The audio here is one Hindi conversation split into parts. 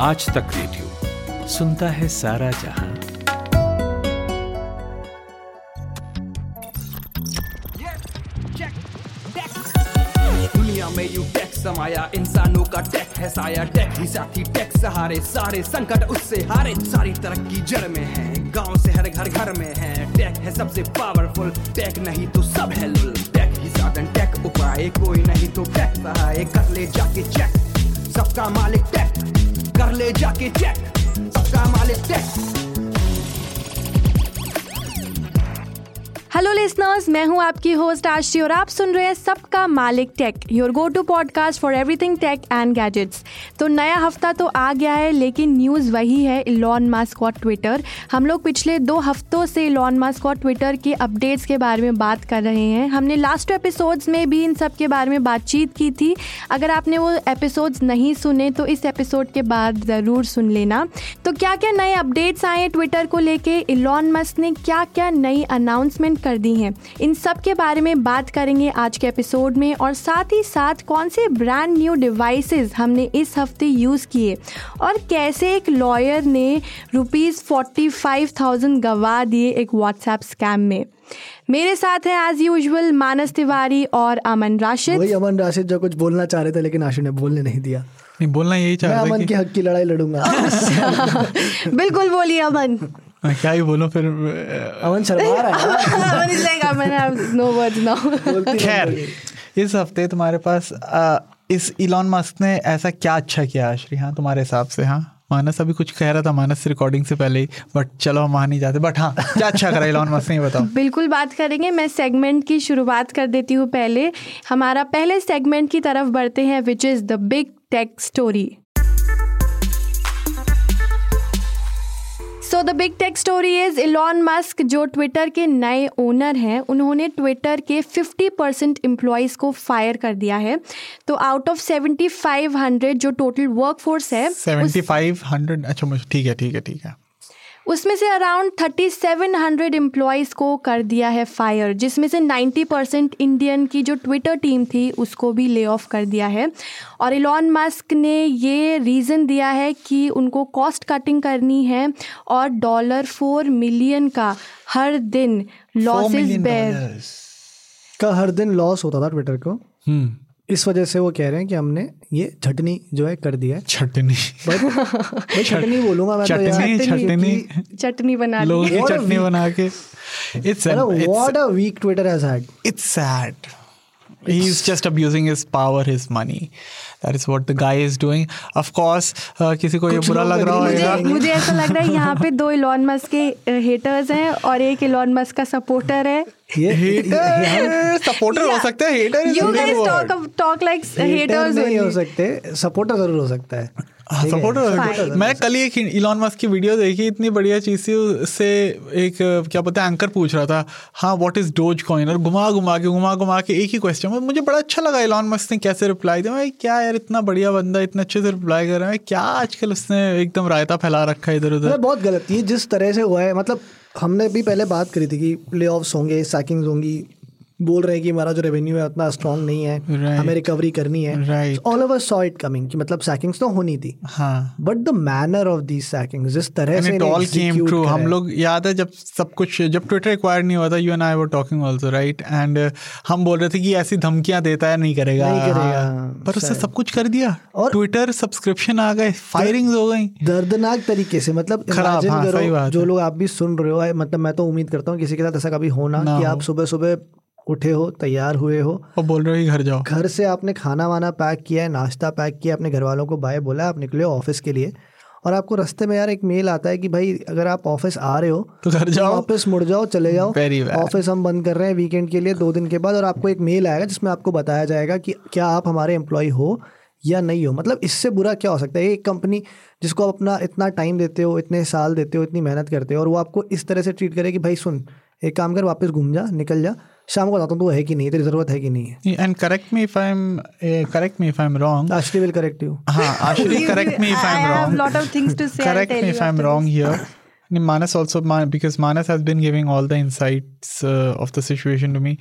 आज तक रेडियो सुनता है सारा जहाँ। दुनिया में यू टेक समाया, इंसानों का टेक है साया टेक ही साथी टेक सहारे, सारे संकट उससे हारे। सारी तरक्की जड़ में है, गाँव से हर घर घर में है। टेक है सबसे पावरफुल टेक नहीं तो सब है लुल। टेक ही साधन टेक उपाय, कोई नहीं तो टेक सहाय। कर ले जाके चेक सबका मालिक टेक कर ले जाके चेक सबका मालिक हेलो लिसनर्स मैं हूँ आपकी होस्ट आशी और आप सुन रहे हैं सबका मालिक tech your go to podcast for everything tech and gadgets तो नया हफ़्ता तो आ गया है, लेकिन न्यूज़ वही है इलॉन मास्क और ट्विटर हम लोग पिछले दो हफ्तों से इलॉन मास्क और ट्विटर के अपडेट्स के बारे में बात कर रहे हैं। हमने लास्ट एपिसोड्स में भी इन सब के बारे में बातचीत की थी। अगर आपने वो एपिसोड्स नहीं सुने तो इस एपिसोड के बाद ज़रूर सुन लेना। तो क्या क्या नए अपडेट्स आए ट्विटर को लेके? इलॉन मस्क ने क्या क्या नई अनाउंसमेंट कर दी हैं। इन सब के बारे में बात करेंगे आज के एपिसोड में और साथ ही साथ कौन से ब्रांड न्यू डिवाइसेस हमने इस हफ़्ते यूज़ किए और कैसे एक लॉयर ने रुपीज़ फोर्टी फाइव थाउज़ेंड गवा दिए एक व्हाट्सएप स्कैम में। मेरे साथ हैं एज यूजुअल मानस तिवारी और अमन राशिद। वही अमन राशिद जो कुछ बोलना चाह रहे थे लेकिन आशु ने बोलने नहीं दिया। नहीं बोलना यही चाह रहा अमन था के हक की लड़ाई लड़ूँगा। बिल्कुल बोलिए अमन। मैं क्या ही बोलूँ फिर अमन शर्मा रहा है like, Aman I have no words now. खैर इस हफ़्ते तुम्हारे पास अ, इस इलॉन मस्क ने ऐसा क्या अच्छा किया श्री हाँ तुम्हारे हिसाब से हाँ। मानस अभी कुछ कह रहा था मानस रिकॉर्डिंग से पहले ही बट चलो हम वहाँ नहीं जाते। बट हाँ क्या अच्छा करा इलॉन मस्क ने बताओ। बिल्कुल बात करेंगे मैं सेगमेंट की शुरुआत कर देती हूँ पहले। हमारा पहले सेगमेंट की तरफ़ बढ़ते हैं which is the big tech story so the big tech story is Elon Musk जो ट्विटर के नए ओनर हैं, उन्होंने ट्विटर के 50 परसेंट एम्प्लॉयज़ को फायर कर दिया है। तो आउट ऑफ़ 7500 जो टोटल वर्कफोर्स है सेवेंटी फाइव हंड्रेड अच्छा मुझे, ठीक है ठीक है ठीक है। उसमें से अराउंड 3700 एम्प्लॉयज़ को कर दिया है फायर जिसमें से 90 परसेंट इंडियन की जो ट्विटर टीम थी उसको भी ले ऑफ़ कर दिया है। और इलॉन मस्क ने ये रीज़न दिया है कि उनको कॉस्ट कटिंग करनी है और डॉलर फोर मिलियन का हर दिन लॉसेस बेयर का हर दिन लॉस होता था ट्विटर को। हम्म। इस वजह से वो कह रहे हैं कि हमने ये छटनी जो है कर दिया है। छटनी। मैं छटनी बोलूँगा मैं तो यार। चटनी छटनी चटनी बना लो। चटनी बना के। It's what a week Twitter has had it's sad he's just abusing his power his money that is is what the guy is doing of course किसी को ये बुरा लग रहा होगा मुझे मुझे ऐसा लग रहा है यहाँ पे दो इलॉन मस्क के हेटर्स हैं और एक इलॉन मस्क का सपोर्टर है। ये हेटर सपोर्टर हो सकता है hater you guys talk talk like haters नहीं हो. सकते सपोर्टर ज़रूर हो सकता है? सपोर्टर मैं कल ही एक इलॉन मस्क की वीडियो देखी इतनी बढ़िया चीज़ थी उससे एक क्या बोलते हैं एंकर पूछ रहा था हाँ व्हाट इज़ डोज कॉइन और घुमा घुमा के घुमा घुमा के एक ही क्वेश्चन मुझे बड़ा अच्छा लगा इलॉन मस्क ने कैसे रिप्लाई दिया। भाई क्या यार इतना बढ़िया बंदा इतना अच्छे से रिप्लाई कर रहा है क्या आजकल उसने एकदम रायता फैला रखा है इधर उधर बहुत गलत ये जिस तरह से हुआ है मतलब हमने भी पहले बात करी थी कि प्ले होंगे सैकिंग्स होंगी बोल रहे हैं कि हमारा जो रेवेन्यू है उतना स्ट्रांग नहीं है Right. हमें रिकवरी करनी है। All over saw it coming कि मतलब सैकिंग्स तो होनी थी। हाँ। But the manner of these sackings जिस तरह से ऑल केम ट्रू हम लोग याद है जब सब कुछ जब ट्विटर एक्वायर नहीं हुआ था you and I were talking also right and हम बोल रहे थे कि ऐसी धमकियाँ देता है नहीं करेगा। नहीं करेगा, हाँ। पर उसने सब कुछ कर दिया। और- ट्विटर सब्सक्रिप्शन आ गए फायरिंग्स हो गई। दर्दनाक तरीके से मतलब खराब, हाँ, जो लोग आप भी सुन रहे हो मतलब मैं तो उम्मीद करता हूँ किसी के साथ ऐसा कभी होना कि आप सुबह सुबह उठे हो तैयार हुए हो। और बोल रहे हो घर जाओ। घर से आपने खाना वाना पैक किया है नाश्ता पैक किया अपने घर वालों को बाय बोला आप निकले हो ऑफ़िस के लिए। और आपको रास्ते में यार एक मेल आता है कि भाई अगर आप ऑफ़िस आ रहे हो तो घर जाओ। ऑफ़िस मुड़ जाओ चले जाओ। ऑफ़िस हम बंद कर रहे हैं वीकेंड के लिए दो दिन के बाद और आपको एक मेल आएगा जिसमें आपको बताया जाएगा कि क्या आप हमारे एम्प्लॉय हो या नहीं हो। मतलब इससे बुरा क्या हो सकता है? एक कंपनी जिसको आप अपना इतना टाइम देते हो इतने साल देते हो इतनी मेहनत करते हो और वो आपको इस तरह से ट्रीट करे कि भाई सुन एक काम कर वापस घूम जा निकल जा। शाम को बताता हूँ तू है कि नहीं तेरी ज़रूरत है कि नहीं and correct me if I am correct me if I am wrong Aashri will correct you हाँ Aashri correct me if I I am have wrong lot of things to say correct me if I am wrong I'm Manas also because Manas has been giving all the insights uh, of the situation to me.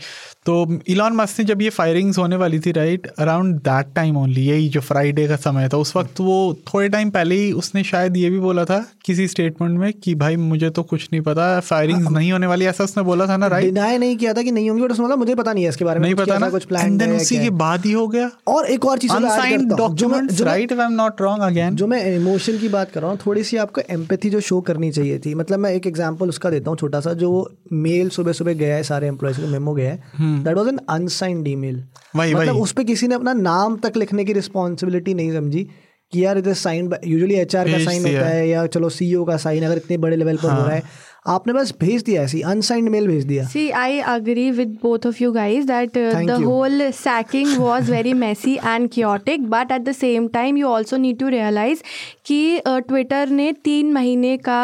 तो इलॉन मस्क ने जब ये फायरिंग्स होने वाली थी right around that time only यही जो फ्राइडे का समय था उस वक्त वो थोड़े टाइम पहले ही उसने शायद ये भी बोला था किसी स्टेटमेंट में कि भाई मुझे तो कुछ नहीं पता फायरिंग्स नहीं होने वाली ऐसा उसने बोला था ना राइट डिनाई नहीं किया था कि नहीं होंगी बट उसने बोला मुझे पता नहीं है इसके बारे में नहीं पता ना। कुछ प्लान देन उसी के बाद ही हो गया। और एक और चीज़ अनसाइंड हूँ, documents right if I am not wrong again जो मैं इमोशन की बात कर रहा हूँ थोड़ी सी आपको एम्पैथी जो शो करनी चाहिए थी। मतलब मैं एक एग्ज़ाम्पल उसका देता हूँ छोटा सा जो मेल सुबह सुबह गया है सारे एम्प्लॉयज़ को मेमो गया है। That was an unsigned email मतलब। उस पर किसी ने अपना नाम तक लिखने की रिस्पॉन्सिबिलिटी नहीं समझी कि यार इधर साइन यूजुअली एचआर का साइन होता है या चलो सीईओ का साइन अगर इतने बड़े लेवल पर हो। रहा है। आपने बस भेज दिया ऐसी अनसाइंड मेल भेज दिया। See I agree with both of you guys that the whole sacking was very messy and chaotic but at the same time you also need to realise कि ट्विटर ने तीन महीने का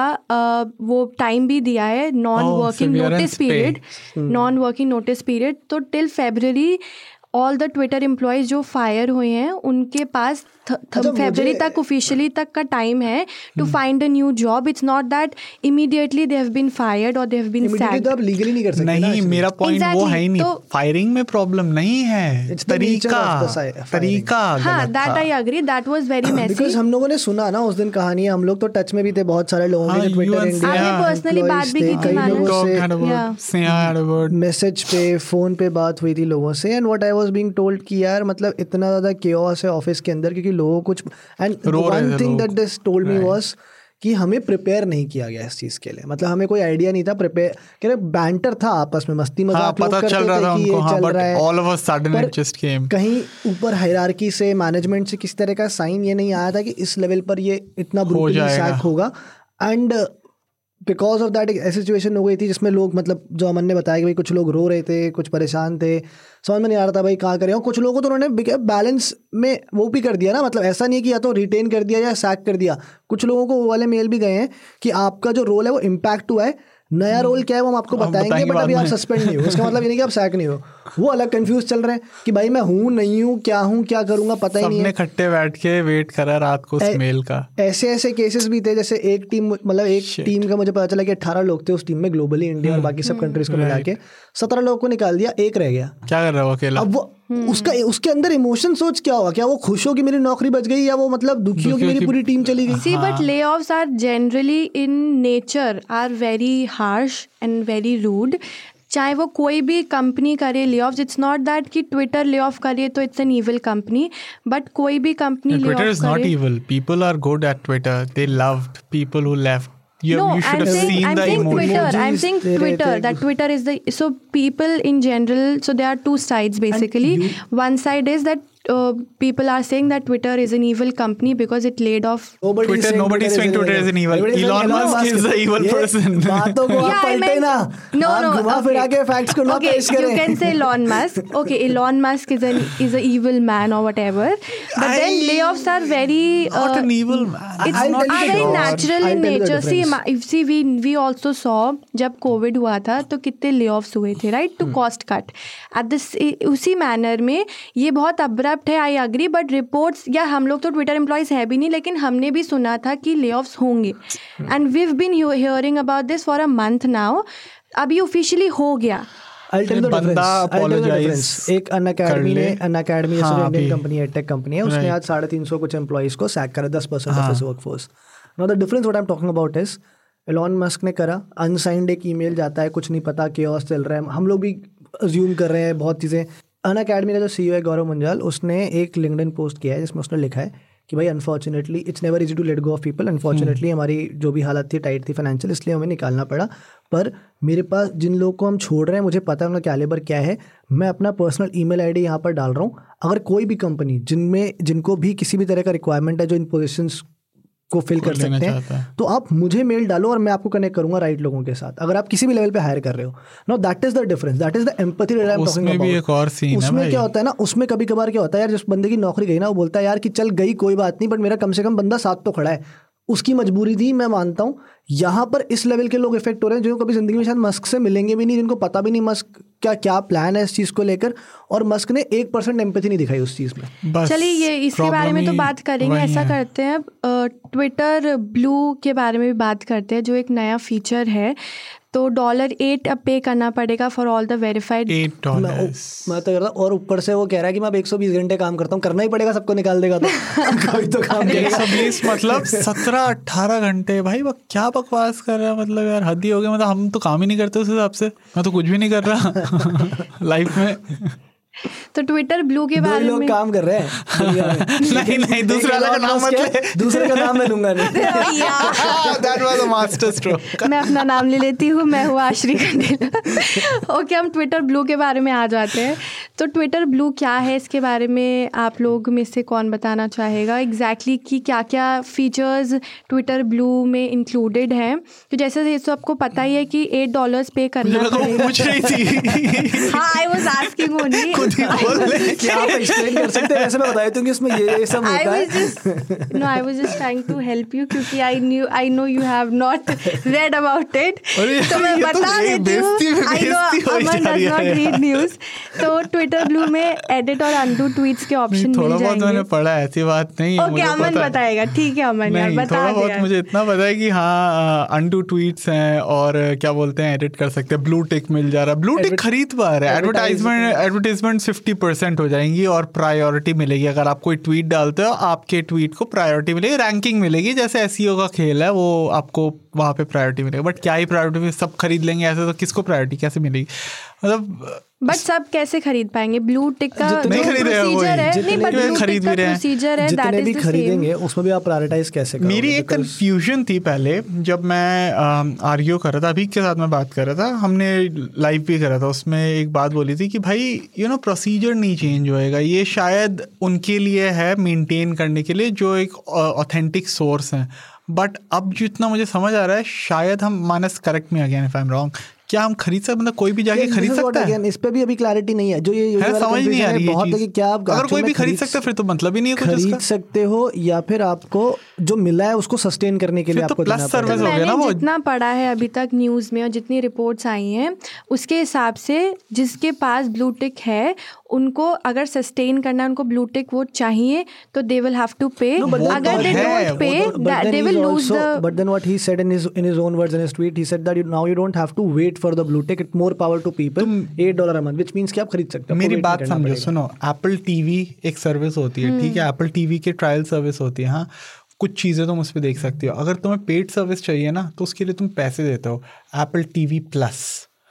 वो टाइम भी दिया है non working notice period non working notice period तो till February all the Twitter employees जो फायर हुए हैं उनके पास फेबररी मुझे- तक ऑफिशियली तक का टाइम है to find a new job it's not that immediately they have been fired और दे हैव बीन तो आप लीगली नहीं कर सकते नहीं मेरा पॉइंट वो है ही नहीं। तो- फायरिंग में प्रॉब्लम नहीं है। तरीका. तरीका हाँ that I agree that was very messy because हम लोगों ने सुना ना उस दिन कहानी हम लोग तो टच में भी थे बहुत सारे लोगों ने ट्विटर इंडिया आपने personally बात भी की थी word. मैसेज पे फ़ोन पे बात हुई थी लोगों से and what I was being told कि यार मतलब इतना ज़्यादा केओस है ऑफ़िस के अंदर क्योंकि लोगों को कुछ and one thing that this told me was कि हमें प्रिपेयर नहीं किया गया इस चीज़ के लिए। मतलब हमें कोई आइडिया नहीं था प्रिपेयर कह रहे बैंटर था आपस में मस्ती हाँ मज़ाक हाँ, पता चल रहा थे था कि ये उनको हाँ चल बट रहा है। All of a sudden it just came कहीं ऊपर हायरार्की से मैनेजमेंट से किस तरह का साइन ये नहीं आया था कि इस लेवल पर ये इतना ब्रूटली जाएगा। होगा। एंड बिकॉज़ ऑफ़ दैट एक ऐसी सिचुएशन हो गई थी जिसमें लोग मतलब जो अमन ने बताया कि भाई कुछ लोग रो रहे थे, कुछ परेशान थे। समझ में नहीं आ रहा था भाई कहाँ करें। और कुछ लोगों को तो उन्होंने बैलेंस में वो भी कर दिया ना मतलब ऐसा नहीं है कि या तो रिटेन कर दिया या सैक कर दिया। कुछ लोगों को वो वाले मेल भी गए हैं कि आपका जो रोल है वो इम्पैक्ट हुआ है। नया रोल क्या है वो हम आपको बताएँगे बट अभी आप सस्पेंड नहीं हो उसका मतलब ये नहीं कि आप सैक नहीं हो। वो अलग कंफ्यूज चल रहे हैं कि भाई मैं हूँ नहीं हूँ क्या हूँ क्या करूँगा पता ही नहीं इकट्ठे बैठ के वेट करा रात को मेल का। ऐसे ऐसे केसेस भी थे जैसे एक टीम मतलब एक Shit. टीम का मुझे पता चला कि अट्ठारह लोग थे उस टीम में ग्लोबली इंडिया और बाकी सब कंट्रीज़ को मिला के। सत्रह लोगों को निकाल दिया एक रह गया। क्या कर रहा हो अकेला? अब वो उसका उसके अंदर इमोशन सोच क्या होगा? क्या वो खुश हो कि मेरी नौकरी बच गई या वो मतलब दुखी हो कि मेरी पूरी टीम चली गई? See but layoffs are generally in nature are very harsh and very rude चाहे वो कोई भी कंपनी करे layoff it's not that कि ट्विटर ले ऑफ़ करिए तो it's an evil company but कोई भी company Twitter is not evil people are good at Twitter they love people who left You, no, you should I'm have saying, seen I'm the saying. Twitter. I'm saying Twitter. That Twitter is the so people in general. So there are two sides basically. You, One side is that uh, people are saying that Twitter is an evil company because it laid off. Nobody Twitter- is saying nobody saying Twitter is an evil. Everybody is saying Elon Musk is the evil person. बातों को आप Yeah, I पलटे ना No, no. okay. फिरा के फैक्ट्स को ना okay, पेश करें you can say Elon Musk. Okay, Elon Musk is an is an evil man or whatever. But I, then layoffs are very. uh, Not uh, an evil man. It's I'll not tell very natural in nature. See, ma- if see we we also saw जब कोविड हुआ था तो कितने ले हुए थे right to cost cut at this उसी मैनर में ये बहुत अब्रप्ट है आई अग्री बट रिपोर्ट्स या हम लोग तो ट्विटर एम्प्लॉयज़ है भी नहीं लेकिन हमने भी सुना था कि ले होंगे। And we've been hearing about this for a month now अभी ऑफिशियली हो गया. एक अन अकेडमी ने अन अकेडमी हाँ, इंडियन कंपनी है टेक कंपनी है उसने आज साढ़े तीन सौ कुछ एम्प्लॉइज को सैक करा दस percent of. His now the difference what I am talking about is Elon Musk ने करा अनसाइंड एक ईमेल जाता है कुछ नहीं पता चल रहा है। हम लोग भी अज्यूम कर रहे हैं बहुत चीज़ें अन अकेडमी का जो सीईओ है गौरव मंजाल उसने एक लिंक्डइन पोस्ट किया है जिसमें उसने लिखा है कि भाई unfortunately it's never easy to let go of people unfortunately हमारी जो भी हालत थी टाइट थी फाइनेंशियल इसलिए हमें निकालना पड़ा। पर मेरे पास जिन लोगों को हम छोड़ रहे हैं मुझे पता है उनका कैलिबर क्या है मैं अपना पर्सनल ईमेल आईडी यहाँ पर डाल रहा हूँ। अगर कोई भी कंपनी जिनमें जिनको भी किसी भी तरह का रिक्वायरमेंट है जो इन पोजिशंस को फिल कर सकते हैं। तो आप मुझे मेल डालो और मैं आपको कनेक्ट करूँगा राइट लोगों के साथ। अगर आप किसी भी लेवल पे हायर कर रहे हो। No that is the difference that is the empathy that I am उसमें अबाउट एक और scene उसमें क्या होता है ना उसमें कभी कभार क्या होता है यार जिस बंदे की नौकरी गई ना वो बोलता है यार कि चल गई कोई बात नहीं बट मेरा कम से कम बंदा साथ तो खड़ा है। उसकी मजबूरी थी मैं मानता हूँ। यहाँ पर इस लेवल के लोग इफ़ेक्ट हो रहे हैं जो कभी ज़िंदगी में शायद मस्क से मिलेंगे भी नहीं जिनको पता भी नहीं मस्क क्या क्या प्लान है इस चीज़ को लेकर और मस्क ने एक परसेंट एम्पैथी नहीं दिखाई उस चीज़ में। चलिए ये इसके बारे में तो बात करेंगे ऐसा करते हैं। ट्विटर ब्लू के बारे में भी बात करते हैं जो एक नया फीचर है। तो डॉलर एट अब पे करना पड़ेगा for all the verified at मैं मैं तो कर रहा और ऊपर से वो कह रहा है कि मैं अब 120 घंटे काम करता हूँ करना ही पड़ेगा सबको निकाल देगा तो। कोई तो काम एक करेगा। सौ बीस मतलब सत्रह अट्ठारह घंटे भाई वो क्या बकवास कर रहा है मतलब यार, हद ही हो गया मतलब हम तो काम ही नहीं करते उस हिसाब से। मैं तो कुछ भी नहीं कर रहा। लाइफ में। तो ट्विटर ब्लू के बारे लोग में काम कर रहे हैं। नहीं नहीं दूसरे वाला का नाम मत ले। दूसरे का नाम मैं लूँगा नहीं। That was a master stroke मैं अपना नाम ले लेती हूँ मैं हूँ आश्री कंडेला ओके हम ट्विटर ब्लू के बारे में आ जाते हैं। तो ट्विटर ब्लू क्या है? इसके बारे में आप लोग में से कौन बताना चाहेगा? एग्जैक्टली exactly कि क्या क्या फीचर्स ट्विटर ब्लू में इंक्लूडेड हैं? तो जैसे ये तो आपको पता ही है कि एट डॉलर्स पे करना पड़ेगा हाँ आई वाज आस्किंग ओनली खुद ही बोल ले क्या आप एक्सप्लेन कर सकते हैं ऐसे मैं कि इसमें ये ये सब होता है। no, I was just trying to help you क्योंकि knew I know you have not read about it. अरे तो मैं तो बता देती हूँ. बेइज्जती हो अमन जा रही does not है read news. तो ट्विटर ब्लू में एडिट और अनडू ट्वीट्स के ऑप्शन मिल थोड़ा बहुत मैंने पढ़ा है ऐसी बात नहीं है ओके अमन बताएगा। ठीक है अमन यार बता थोड़ा बहुत मुझे इतना पता है कि हाँ अनडू ट्वीट्स हैं और क्या बोलते हैं एडिट कर सकते हैं। ब्लू टिक मिल जा रहा। है ब्लू टिक खरीद पा रहे हैं advertisement Advertisement- advertisement fifty percent हो जाएँगी और प्रायोरिटी मिलेगी। अगर आप कोई ट्वीट डालते हो, आपके ट्वीट को प्रायोरिटी मिलेगी रैंकिंग मिलेगी। जैसे एस का खेल है, वो आपको वहाँ पे प्रायोरिटी मिलेगी। बट क्या ही प्रायोरिटी सब खरीद लेंगे ऐसे तो किसको प्रायोरिटी कैसे मिलेगी? मतलब बट सब कैसे खरीद पाएँगे? ब्लू टिक का जितने- जो हैं प्रोसीजर है नहीं बट ब्लू खरीद टिक का भी रहे हैं। प्रोसीजर है जितने दैट भी इज़ द खरीदेंगे उसमें भी आप प्रायोरिटाइज कैसे करोगे? मेरी एक कन्फ्यूज़न थी पहले जब मैं आर्ग्यू कर रहा था अभी के साथ मैं बात कर रहा था हमने लाइव भी करा था उसमें एक बात बोली थी कि भाई यू नो प्रोसीजर नहीं चेंज होएगा। ये शायद उनके लिए है मेंटेन करने के लिए जो एक ऑथेंटिक सोर्स है। बट अब जितना मुझे समझ आ रहा है शायद हम Manas correct me again if I am wrong क्या हम खरीद सकते मतलब कोई भी जाके खरीद सकता है इस पे भी अभी क्लैरिटी नहीं है जो ये ये है समझ नहीं आ आ है, रही बहुत है कि क्या आप अगर कोई भी खरीद सकते है फिर तो मतलब ही नहीं है खरीद उसका सकते हो या फिर आपको जो मिला है उसको सस्टेन करने के लिए तो आपको प्लस। तो हो गया ना वो। जितना पड़ा है अभी तक न्यूज़ में और जितनी रिपोर्ट्स आई हैं उसके हिसाब से जिसके पास ब्लू टिक है उनको अगर सस्टेन करना है उनको ब्लू टिक वो चाहिए तो दे विल हैव टू पे वो अगर they don't pay they will lose the But then what he said in his in his own words in his tweet, he said that you, now you don't have to wait for the blue tick. It's more power to people. Eight dollar a month, which means कि आप खरीद सकते हो. मेरी बात समझो सुनो एप्पल टीवी एक सर्विस होती है ठीक है एप्पल टीवी की ट्रायल सर्विस होती है हाँ कुछ चीज़ें तुम उस पर देख सकती हो अगर तुम्हें पेड सर्विस चाहिए ना तो उसके लिए तुम पैसे देते हो एप्पल टीवी प्लस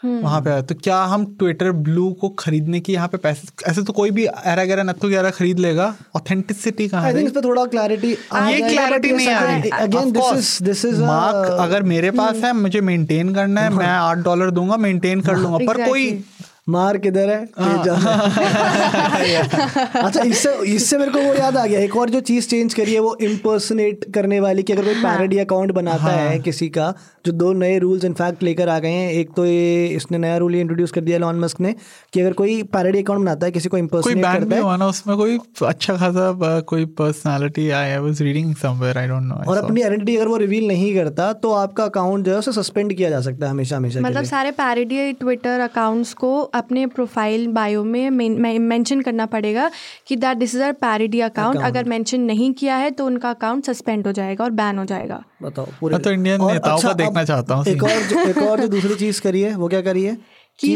वहाँ पे आया। तो क्या हम ट्विटर ब्लू को खरीदने की यहाँ पे पैसे ऐसे तो कोई भी एरा गैरा नत्थु ग्यारह खरीद लेगा। ऑथेंटिसिटी कहाँ आई थिंक इस पे थोड़ा क्लैरिटी आ ये क्लैरिटी नहीं आ रही। Again this is this is mark अगर मेरे पास है मुझे मेंटेन करना है मैं आठ डॉलर दूँगा मेंटेन कर लूँगा। पर कोई. मार किधर है? जाना अच्छा इससे इससे मेरे को वो याद आ गया। एक और जो चीज़ चेंज करी है वो इम्पर्सनेट करने वाली कि अगर कोई पैरोडी अकाउंट बनाता है किसी का जो दो नए रूल्स इनफैक्ट लेकर आ गए हैं। एक तो ये इसने नया रूल इंट्रोड्यूस कर दिया लॉन मस्क ने कि अगर कोई पैरोडी अकाउंट बनाता है किसी को इम्पर्सनेट करता है। ना उसमें कोई अच्छा खासा कोई personality I was reading somewhere I don't know और अपनी आइडेंटिटी अगर वो रिवील नहीं करता तो आपका अकाउंट जो है उसे सस्पेंड किया जा सकता है हमेशा हमेशा मतलब सारे पैरडी ट्विटर अकाउंट्स को अपने प्रोफ़ाइल बायो में मेंशन करना पड़ेगा कि that this is are parody account अगर मेंशन नहीं किया है तो उनका अकाउंट सस्पेंड हो जाएगा और बैन हो जाएगा. बताओ पूरे तो इंडियन नेताओं का देखना चाहता हूँ। एक और जो एक और जो दूसरी चीज़ करी है वो क्या करी है कि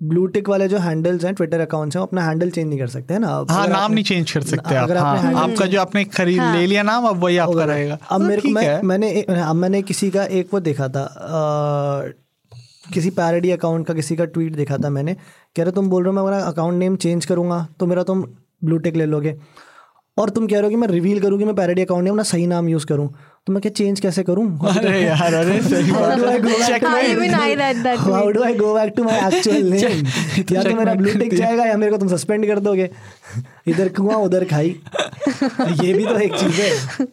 ब्लू टिक वाले जो हैंडल्स हैं ट्विटर अकाउंट्स हैं वो अपना हैंडल चेंज नहीं कर सकते हैं ना? हाँ नाम आपने- नहीं चेंज कर सकते आप अगर हाँ, आपका जो आपने खरीद हाँ, ले लिया नाम अब वही आपका रहेगा। अब तो मेरे को मैं मैंने अब मैंने किसी का एक वो देखा था अ, किसी पैरडी अकाउंट का किसी का ट्वीट देखा था मैंने, कह रहे, तुम बोल रहे हो मैं मेरा अकाउंट नेम चेंज करूँगा तो मेरा तुम ब्लू टिक ले लोगे। और तुम कह रहे हो कि मैं रिवील करूँ कि मैं पैरडी अकाउंट नेम अपना सही नाम यूज़ करूँ। तो मैं क्या चेंज कैसे करूँ? अरे यार अरे हाँ, tweet. do I go back to my actual name? या तो मेरा ब्लू टिक जाएगा या मेरे को तुम सस्पेंड कर दोगे? इधर कुआँ उधर खाई। ये भी तो एक चीज़ है।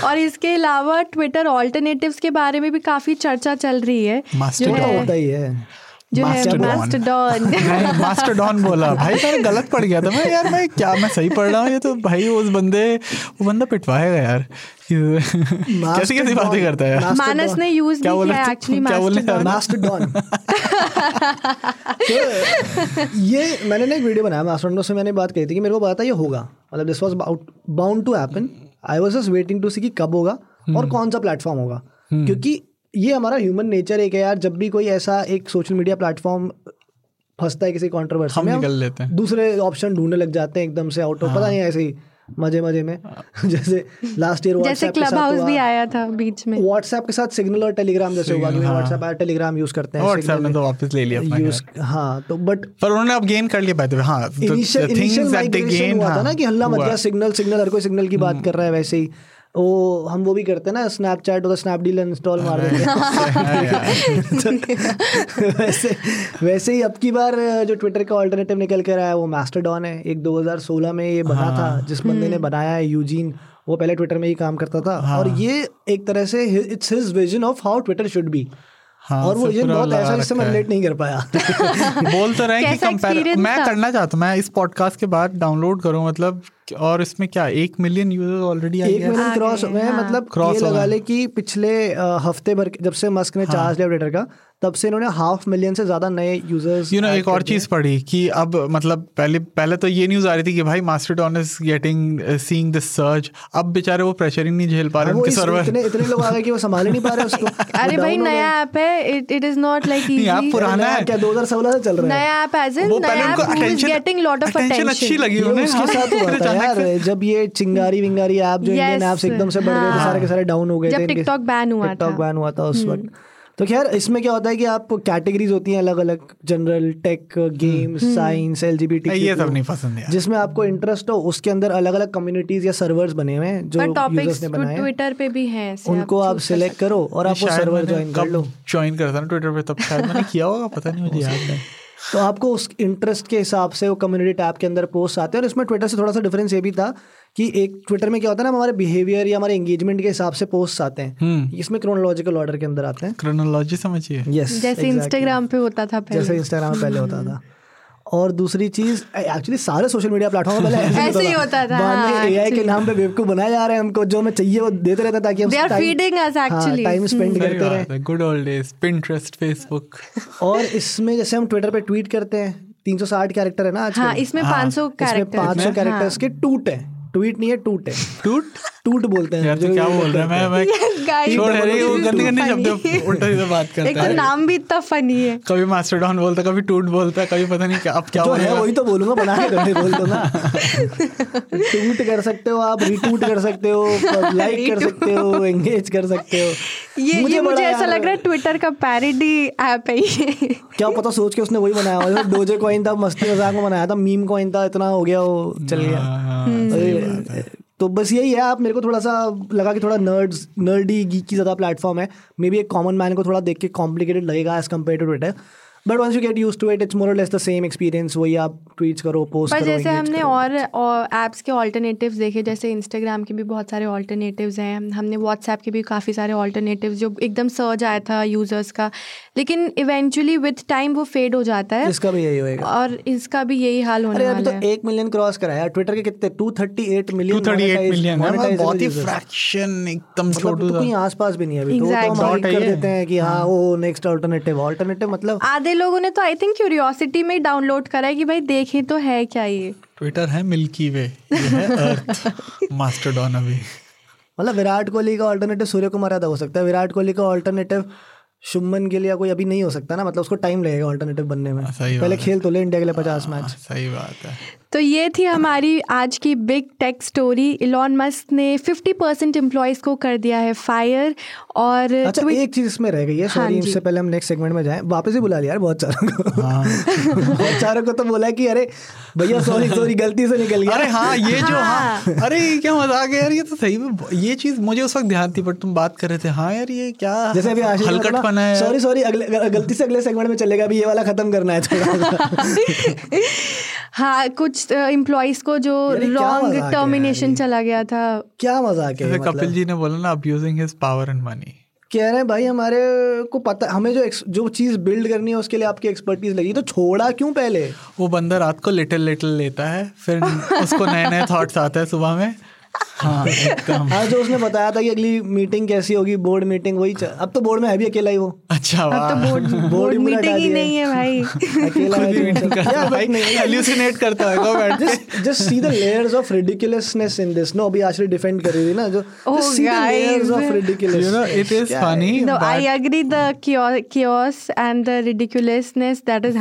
और इसके अलावा ट्विटर ऑल्टरनेटिव्स के बारे में भी काफ़ी चर्चा चल रही जो है होता ही है। जो है मास्टरडॉन नहीं मास्टरडॉन बोला। भाई मैंने गलत पढ़ गया था। मैं यार मैं क्या मैं सही पढ़ रहा हूँ? ये तो भाई उस बंदे वो बंदा पिटवाएगा यार। कैसी कैसी बातें करता है मानस ने यूज़ क्या बोले? एक्चुअली क्या बोले? मास्टरडॉन तो ये मैंने ना एक वीडियो बनाया मास्टरडॉन से मैंने बात कही थी कि मेरे को पता ये होगा। मतलब this was bound to happen I was just waiting to see कि कब होगा हम्म। और कौन सा प्लेटफॉर्म होगा। क्योंकि ये हमारा ह्यूमन नेचर एक है यार जब भी कोई ऐसा एक सोशल मीडिया प्लेटफॉर्म फंसता है किसी कॉन्ट्रोवर्सी में निकल लेते हैं। दूसरे ऑप्शन ढूँढने लग जाते हैं एकदम से आउट ऑफ़ पता नहीं ऐसे ही मज़े मज़े में। जैसे लास्ट ईयर जैसे क्लब हाउस भी आया था बीच में। व्हाट्सएप के साथ सिग्नल और टेलीग्राम जैसे होगा कि व्हाट्सएप आया टेलीग्राम यूज़ करते हैं व्हाट्सएप ने तो वापस ले लिया अपना यूज़। हाँ तो बट पर उन्होंने अब गेन कर लिया बाय द वे हाँ इनिशियल इनिशियल माइग्रेशन हुआ था ना कि हल्ला मच गया सिग्नल सिग्नल हर कोई सिग्नल की हम्म। बात कर रहा है वैसे ही। वो हम वो भी करते हैं ना स्नैपचैट और स्नैपडील इंस्टॉल मार देते हैं। तो वैसे वैसे ही अब की बार जो ट्विटर का ऑल्टरनेटिव निकल कर आया है वो मास्टरडॉन है। एक 2016 में ये बना हाँ। था जिस बंदे ने बनाया है यूजीन वो पहले ट्विटर में ही काम करता था। हाँ। और ये एक तरह से it's his vision of how Twitter should be हाँ, और वो विजन बहुत ऐसा जिससे मैं रिलेट नहीं कर पाया। बोल तो रहे हैं कि कंपेयर मैं करना चाहता हूँ मैं इस पॉडकास्ट के बाद डाउनलोड करूँ मतलब और इसमें क्या एक मिलियन यूज़र्स ऑलरेडी आ एक मिलियन क्रॉस गए, हुए हैं हाँ। मतलब ये लगा ले कि पिछले हफ़्ते भर के- जब से मस्क ने चार्ज लिया ट्विटर का तब से इन्होंने हाफ़ मिलियन से ज़्यादा नए यूज़र्स यू नो एक और चीज़ पढ़ी कि अब मतलब पहले पहले तो ये न्यूज़ आ रही थी कि भाई Mastodon is getting seeing this surge अब बेचारे वो प्रेशर ही नहीं झेल पा रहे उनके सर्वर इतने इतने लोग आ गए कि वो संभाल ही नहीं पा रहे उसको। अरे भाई नया ऐप है। It it is not like easy पुराना नया है। क्या 2016 से चल रहा है? नया ऐप एज इन नया app is getting lot of attention अच्छी लगी उन्हें उसके हाँ, साथ यार जब ये चिंगारी विंगारी ऐप जो इंडियन ऐप्स एकदम से बढ़ गए थे हाँ। सारे के सारे डाउन हो गए थे TikTok ban हुआ टिकटॉक हम्म। बैन हुआ था उस वक्त। तो खैर इसमें क्या होता है कि आप कैटेगरीज होती हैं अलग अलग जनरल टेक गेम्स हम्म। साइंस एलजीबीटी नहीं, ये सब नहीं पसंद है जिसमें आपको इंटरेस्ट हो उसके अंदर अलग अलग कम्युनिटीज या सर्वर्स बने हुए हैं जो यूज़र्स ने बनाए ट्विटर पे भी हैं उनको आप सिलेक्ट करो और आप वो सर्वर ज्वाइन कर लो। ज्वाइन करता ना ट्विटर पे तब शायद मैंने किया होगा पता नहीं मुझे याद नहीं। तो आपको उस इंटरेस्ट के हिसाब से वो कम्युनिटी टैब के अंदर पोस्ट आते हैं। और इसमें ट्विटर से थोड़ा सा डिफरेंस ये भी था कि एक ट्विटर में क्या होता है ना हमारे बिहेवियर या हमारे एंगेजमेंट के हिसाब से पोस्ट आते हैं। हम्म। इसमें क्रोनोलॉजिकल ऑर्डर के अंदर आते हैं। क्रोनोलॉजी समझिए। यस जैसे इंस्टाग्राम पे होता था जैसे इंस्टाग्राम पहले होता था। और दूसरी चीज़ एक्चुअली सारे सोशल मीडिया प्लेटफॉर्म पहले ऐसे ही होता था, हाँ, एआई के नाम पे बेवकूफ़ बनाए जा रहे हैं हमको जो हमें चाहिए वो देते रहता हैं ताकि हम they feeding us actually time spend करते रहे। Good old days Pinterest Facebook और इसमें जैसे हम ट्विटर पे ट्वीट करते हैं 360 कैरेक्टर है ना आजकल। हाँ इसमें हाँ, 500 इसमें कैरेक्टर 500 कैरेक्टर्स के टूट है। ट्वीट नहीं है टूट है। टूट? टूट बोलते हैं यार तो क्या बोल रहा है? मैं मैं छोड़ this is गंदे गंदे शब्द उल्टा सीधा बात एक करता तो है। नाम भी इतना फनी है। कभी मास्टरडॉन बोलता कभी टूट बोलता कभी पता नहीं क्या अब क्या जो है वही तो बोलूँगा बना के करने बोल दो ना। ट्वीट कर सकते हो आप रिट्वीट कर सकते हो लाइक कर सकते हो एंगेज कर सकते हो। ये ये मुझे ऐसा लग रहा है ट्विटर का पैरोडी ऐप है ये। क्या पता सोच के उसने वही बनाया हो डोजे कॉइन था मस्ती मज़ाक में बनाया था मीम कॉइन था इतना हो गया वो चल गया। तो बस यही है, आप मेरे को थोड़ा सा लगा कि थोड़ा नर्ड्स नर्डी की ज़्यादा प्लेटफॉर्म है। मे बी एक कॉमन मैन को थोड़ा देख के कॉम्प्लिकेटेड लगेगा as compare to Twitter but once you get use to it it's more less the same experience वही आप ट्वीट्स करो पोस्ट पर करो जैसे हमने करो। और ऐप्स के ऑल्टरनेटिव्स देखे जैसे इंस्टाग्राम के भी बहुत सारे ऑल्टरनेटिव्स हैं। हमने व्हाट्सएप के भी काफ़ी सारे ऑल्टरनेटिव्स जो एकदम सर्ज आया था यूज़र्स का। लेकिन इवेंचुअली विथ टाइम वो फेड हो जाता है। इसका भी यही होएगा। और इसका भी यही हाल होने अरे अभी वाला तो है। एक मिलियन क्रॉस कराया ट्विटर के कितने? 238 मिलियन 238 मिलियन है। मतलब बहुत ही फ्रैक्शन एकदम मतलब छोटू तो कोई आसपास भी नहीं है अभी तो। तो. हम कर देते हैं। कि हाँ वो नेक्स्ट अल्टरनेटिव अल्टरनेटिव मतलब आधे लोगों ने तो आई थिंक क्यूरियोसिटी में डाउनलोड करा है कि भाई देखें तो है क्या ये? ट्विटर है मिल्की वे ये है अर्थ मास्टरडॉन अभी। मतलब विराट कोहली का अल्टरनेटिव सूर्य कुमार यादव हो सकता है। विराट कोहली का अल्टरनेटिव शुभमन के लिए कोई अभी नहीं हो सकता ना मतलब उसको टाइम लगेगा अल्टरनेटिव बनने में। हाँ, सही पहले खेल तो ले इंडिया के लिए पचास मैच सही बात है। तो ये थी हमारी आज की big tech story Elon Musk ने 50 परसेंट एम्प्लॉयज़ को कर दिया है फायर और अच्छा Twi- एक चीज़ इसमें रह गई है हाँ सॉरी जी। इससे पहले हम नेक्स्ट सेगमेंट में जाएँ। वापस ही बुला लिया यार बहुत सारों को। हाँ। बहुत सारों को तो बोला कि अरे भैया सॉरी सॉरी गलती से निकल गया। अरे हाँ ये जो हाँ। अरे ये क्या मज़ाक है यार ये तो सही में ये चीज़ मुझे उस वक्त ध्यान थी बट तुम बात कर रहे थे हाँ यार ये क्या जैसे अभी हलकटपना है। सॉरी सॉरी अगले गलती से अगले सेगमेंट में चलेगा अभी ये वाला खत्म करना है थोड़ा हाँ कुछ एम्प्लॉयज़ को जो रॉन्ग टर्मिनेशन चला गया था। क्या मज़ाक है ये कपिल मतलब जी ने बोला ना abusing his power and money कह रहे हैं भाई हमारे को पता हमें जो जो चीज़ बिल्ड करनी है उसके लिए आपकी एक्सपर्टीज लगी तो छोड़ा क्यों पहले? वो बंदा रात को लिटिल लिटिल लेता है फिर उसको नए नए थॉट्स आते हैं सुबह में। हाँ तो उसने बताया था कि अगली मीटिंग कैसी होगी बोर्ड मीटिंग वही अब तो बोर्ड में है भी अकेला ही वो। अच्छा वाह तो बोर्ड बोर्ड मीटिंग ही नहीं है भाई। अकेला है नहीं करता है go just see the layers of ridiculousness in this no अभी आश्रय डिफेंड कर रही थी ना जो ridiculous and the ridiculousness that is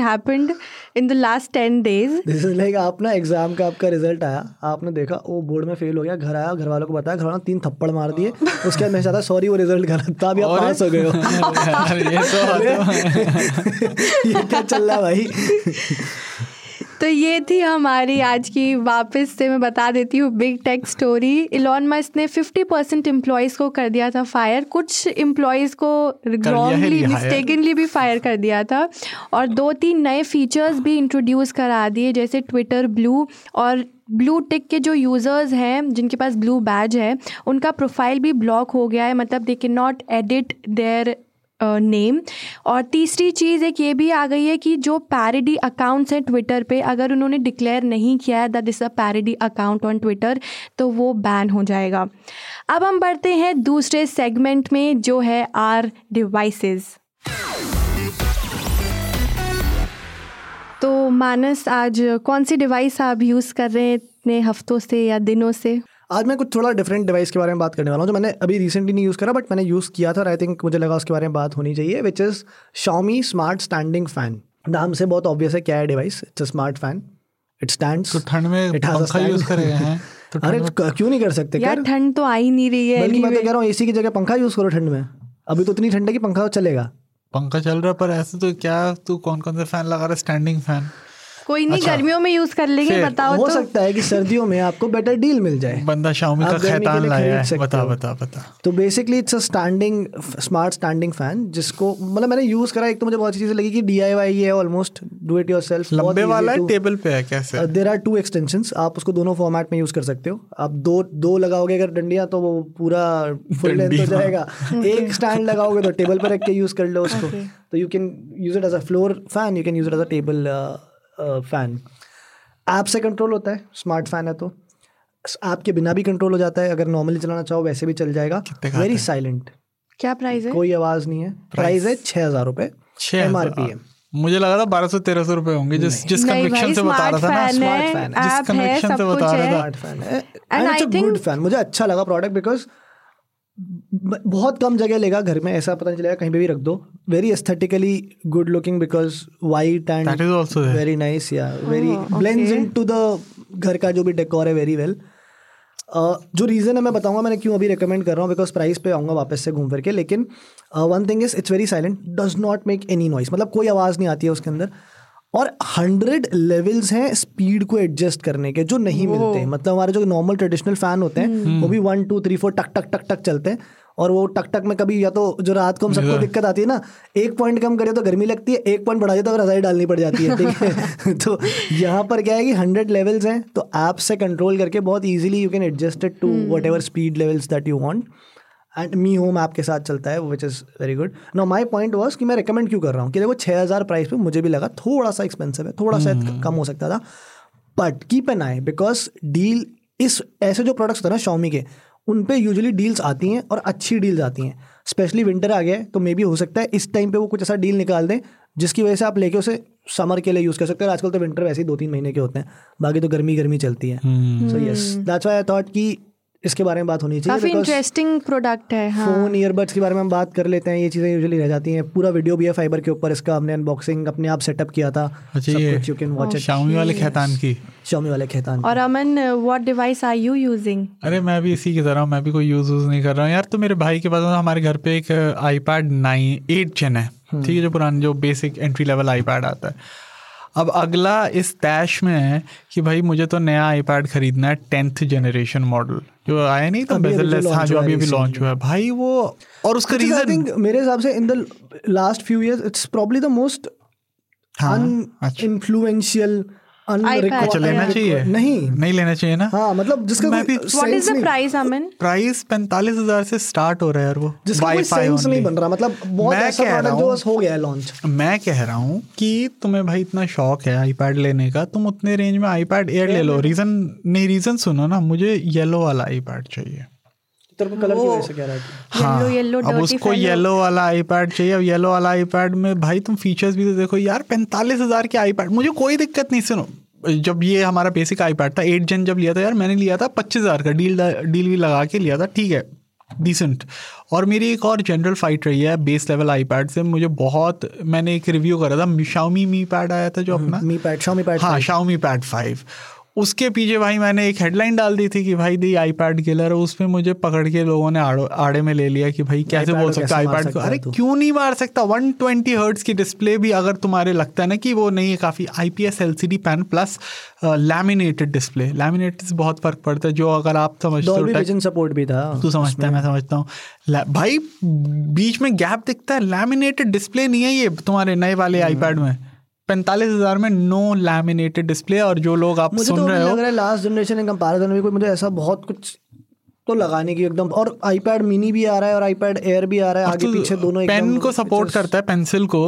happening in the last ten days this आप ना एग्ज़ाम का आपका रिज़ल्ट आया आप आपने देखा वो बोर्ड में फेल हो गया घर आया घर वालों को बताया घर वालों ने तीन थप्पड़ मार दिए। उसके बाद मैं चाहता सॉरी वो रिज़ल्ट गलत था अभी आप पास हो गए हो। ये तो ये क्या चल रहा है भाई? तो ये थी हमारी आज की वापस से मैं बता देती हूँ big tech story Elon Musk ने 50 परसेंट एम्प्लॉयज़ को कर दिया था फायर कुछ एम्प्लॉयज़ को रॉन्गली मिस्टेकनली भी फायर कर दिया था। और दो तीन नए फीचर्स भी इंट्रोड्यूस करा दिए जैसे ट्विटर ब्लू और ब्लू टिक के जो यूज़र्स हैं, जिनके पास ब्लू बैज है, उनका प्रोफ़ाइल भी ब्लॉक हो गया है मतलब दे के नॉट एडिट देयर नेम और तीसरी चीज़ एक ये भी आ गई है कि जो पैरिडी अकाउंट्स हैं ट्विटर पे, अगर उन्होंने डिक्लेयर नहीं किया है that is a parody account on Twitter तो वो बैन हो जाएगा। अब हम बढ़ते हैं दूसरे सेगमेंट में, जो है आर डिवाइसेस तो मानस आज कौन सी डिवाइस आप यूज़ कर रहे हैं इतने हफ्तों से या दिनों से? आज मैं कुछ थोड़ा डिफरेंट डिवाइस के बारे में बात करने वाला हूँ जो मैंने अभी रिसेंटली नहीं यूज़ करा बट मैंने यूज़ किया था और आई थिंक मुझे लगा उसके बारे में बात होनी चाहिए which is Xiaomi smart standing fan नाम से बहुत ऑब्वियस है क्या है device it's a smart fan it stands तो ठंड में पंखा यूज़ करेगा हैं। तो अरे क्यों नहीं कर सकते? यार ठंड तो आ ही नहीं रही है बल्कि मैं तो कह रहा हूँ एसी की जगह पंखा यूज़ करो ठंड में। अभी तो इतनी ठंड है कि पंखा चलेगा। पंखा चल रहा है, पर ऐसे तो क्या, तू कौन कौन से फ़ैन लगा रहा है? स्टैंडिंग फ़ैन कोई नहीं अच्छा। गर्मियों में यूज़ कर लेंगे बताओ हो तो। सकता है कि सर्दियों में आपको बेटर डील मिल जाए। बंदा शाओमी का खैतान लाया है। बता बता बता। तो basically it's a standing smart standing fan जिसको मतलब मैंने यूज़ करा एक तो मुझे बहुत अच्छी चीज़ें लगी कि डी आई वाई है almost do it yourself लंबे वाला है टेबल पे है कैसे? देर आर टू एक्सटेंशंस आप उसको दोनों फॉर्मेट में यूज़ कर सकते हो। आप दो दो लगाओगे अगर डंडियाँ तो वो पूरा फुल लेंथ हाँ। जाएगा। एक स्टैंड लगाओगे तो टेबल पर रख के यूज़ कर लो उसको। तो you can use it as a floor fan you can use it as a table fan app से कंट्रोल होता है स्मार्ट फ़ैन है तो। ऐप के बिना भी कंट्रोल हो जाता है अगर नॉर्मली चलाना चाहो वैसे भी चल जाएगा। वेरी साइलेंट क्या प्राइस है? कोई आवाज़ नहीं है। प्राइस है छः हज़ार रुपये छह एम हज़ार। है। मुझे लगा था बारह सौ तेरह सौ रुपए होंगे जिस जिस कन्विक्शन से बता रहा था ना। फ़ैन है। जिस सबसे बता रहा था। स्मार्ट फ़ैन है। And it's a good fan मुझे अच्छा लगा प्रोडक्ट बिकॉज़ बहुत कम जगह लेगा घर में ऐसा पता नहीं चलेगा कहीं पे भी रख दो। Very aesthetically good looking because white and very nice या very blends okay. Into the घर का जो भी डेकोर है वेरी वेल जो रीज़न है मैं बताऊँगा मैंने क्यों अभी रिकमेंड कर रहा हूँ बिकॉज़ प्राइस पे आऊँगा वापस से घूम फिर के लेकिन one thing is it's very silent does not make any noise मतलब कोई आवाज़ नहीं आती है उसके अंदर। और हंड्रेड लेवल्स हैं स्पीड को एडजस्ट करने के जो नहीं मिलते हैं। मतलब हमारे जो नॉर्मल ट्रेडिशनल फ़ैन होते हैं वो भी वन टू थ्री फोर टक टक टक टक चलते हैं। और वो टक टक में कभी या तो जो रात को हम सबको दिक्कत आती है ना एक पॉइंट कम करे तो गर्मी लगती है एक पॉइंट बढ़ा जाए तो रजाई डालनी पड़ जाती है ठीक है? तो यहाँ पर क्या है कि हंड्रेड लेवल्स हैं तो ऐप से कंट्रोल करके बहुत easily you can adjust it to whatever speed levels that you want and Mi Home app के साथ चलता है which is very good no my point was कि मैं रिकमेंड क्यों कर रहा हूँ? कि देखो छः हज़ार प्राइस पे मुझे भी लगा थोड़ा सा एक्सपेंसिव है थोड़ा सा कम हो सकता था। But keep an eye because deal इस ऐसे जो प्रोडक्ट्स होते हैं ना शॉमी के उन पर यूजली डील्स आती हैं और अच्छी डील्स आती हैं। स्पेशली विंटर आ गया है तो मे बी हो सकता है इस टाइम पे वो कुछ ऐसा डील निकाल दें जिसकी वजह से आप लेके उसे समर के लिए यूज़ कर सकते हो। आजकल तो विंटर वैसे ही दो तीन महीने के होते हैं बाकी तो गर्मी गर्मी चलती है। So yes that's why I thought कि इसके बारे में बात होनी चाहिए काफ़ी इंटरेस्टिंग प्रोडक्ट है हाँ। फ़ोन ईयरबड्स के बारे में हम बात कर लेते हैं ये चीज़ें यूजुअली रह जाती हैं। पूरा वीडियो भी है फाइबर के ऊपर इसका हमने अनबॉक्सिंग अपने आप सेटअप किया था। अच्छा, ये- you can watch it Xiaomi वाले खैतान की। Xiaomi वाले खेतान और Aman what device are you using अरे मैं भी इसी की तरह मैं भी कोई यूज़ यूज़ नहीं कर रहा हूँ। यार तो मेरे भाई के पास हमारे घर पे एक iPad ninth gen है। ठीक है जो पुराना जो basic entry level iPad आता है। अब अगला इस तैश में है कि भाई मुझे तो नया आई पैड खरीदना है टेंथ जनरेशन मॉडल जो आया नहीं था अभी- अभी हाँ जो अभी अभी लॉन्च हुआ है। भाई वो और उसका रीजन मेरे हिसाब से in the last few years it's probably the most हाँ अच्छा अच्छा लेना चाहिए? नहीं। नहीं लेना चाहिए ना? हाँ मतलब जिसका मैं भी- what is the price Aman price पैंतालीस हज़ार से स्टार्ट हो रहा है यार वो। जिसका कोई सेंस नहीं बन रहा मतलब बहुत मैं ऐसा कह रहा हूँ- बस हो गया है लॉन्च मैं कह रहा हूँ कि तुम्हें भाई इतना शौक है आईपैड लेने का तुम उतने रेंज में आईपैड एयर ले लो। रीजन नहीं रीजन सुनो ना मुझे येलो वाला आईपैड चाहिए। तेरे कलर की वजह से कह रहा है येलो येलो हाँ, अब उसको येलो वाला आईपैड चाहिए अब येलो वाला आईपैड में भाई तुम फीचर्स भी तो देखो यार पैंतालीस हज़ार के आईपैड मुझे कोई दिक्कत नहीं सुनो। जब ये हमारा बेसिक आईपैड था एट जन जब लिया था यार मैंने लिया था पच्चीस हज़ार का डील डील भी लगा के लिया था ठीक है डिसेंट और मेरी एक और जनरल फाइट रही है बेस लेवल आईपैड से मुझे बहुत मैंने एक रिव्यू करा था शाओमी मी पैड आया था जो अपना। मी पैड शाओमी पैड हाँ शाओमी पैड फाइव उसके पीछे भाई मैंने एक हेडलाइन डाल दी थी कि भाई दी आईपैड किलर है उसमें मुझे पकड़ के लोगों ने आड़ो आड़े में ले लिया कि भाई कैसे बोल सकता मार आईपैड को अरे क्यों नहीं मार सकता? 120 हर्ट्ज की डिस्प्ले भी अगर तुम्हारे लगता है ना कि वो नहीं है काफ़ी IPS LCD panel plus laminated display laminated से बहुत फ़र्क पड़ता है जो अगर आप समझते हो सपोर्ट भी था तू समझता है मैं समझता हूँ। भाई बीच में गैप दिखता है लैमिनेटेड डिस्प्ले नहीं है ये तुम्हारे नए वाले हम्म। आईपैड में। पैंतालीस हज़ार में नो लैमिनेटेड डिस्प्ले और जो लोग आप मुझे सुन तो रहे लग हो रहा है लास्ट जनरेशन के कंपैरिजन में भी कोई मुझे ऐसा बहुत कुछ तो लगाने की एकदम और आईपैड मिनी भी आ रहा है और आईपैड एयर भी आ रहा है आगे पीछे दोनों पेन को सपोर्ट करता है पेंसिल को।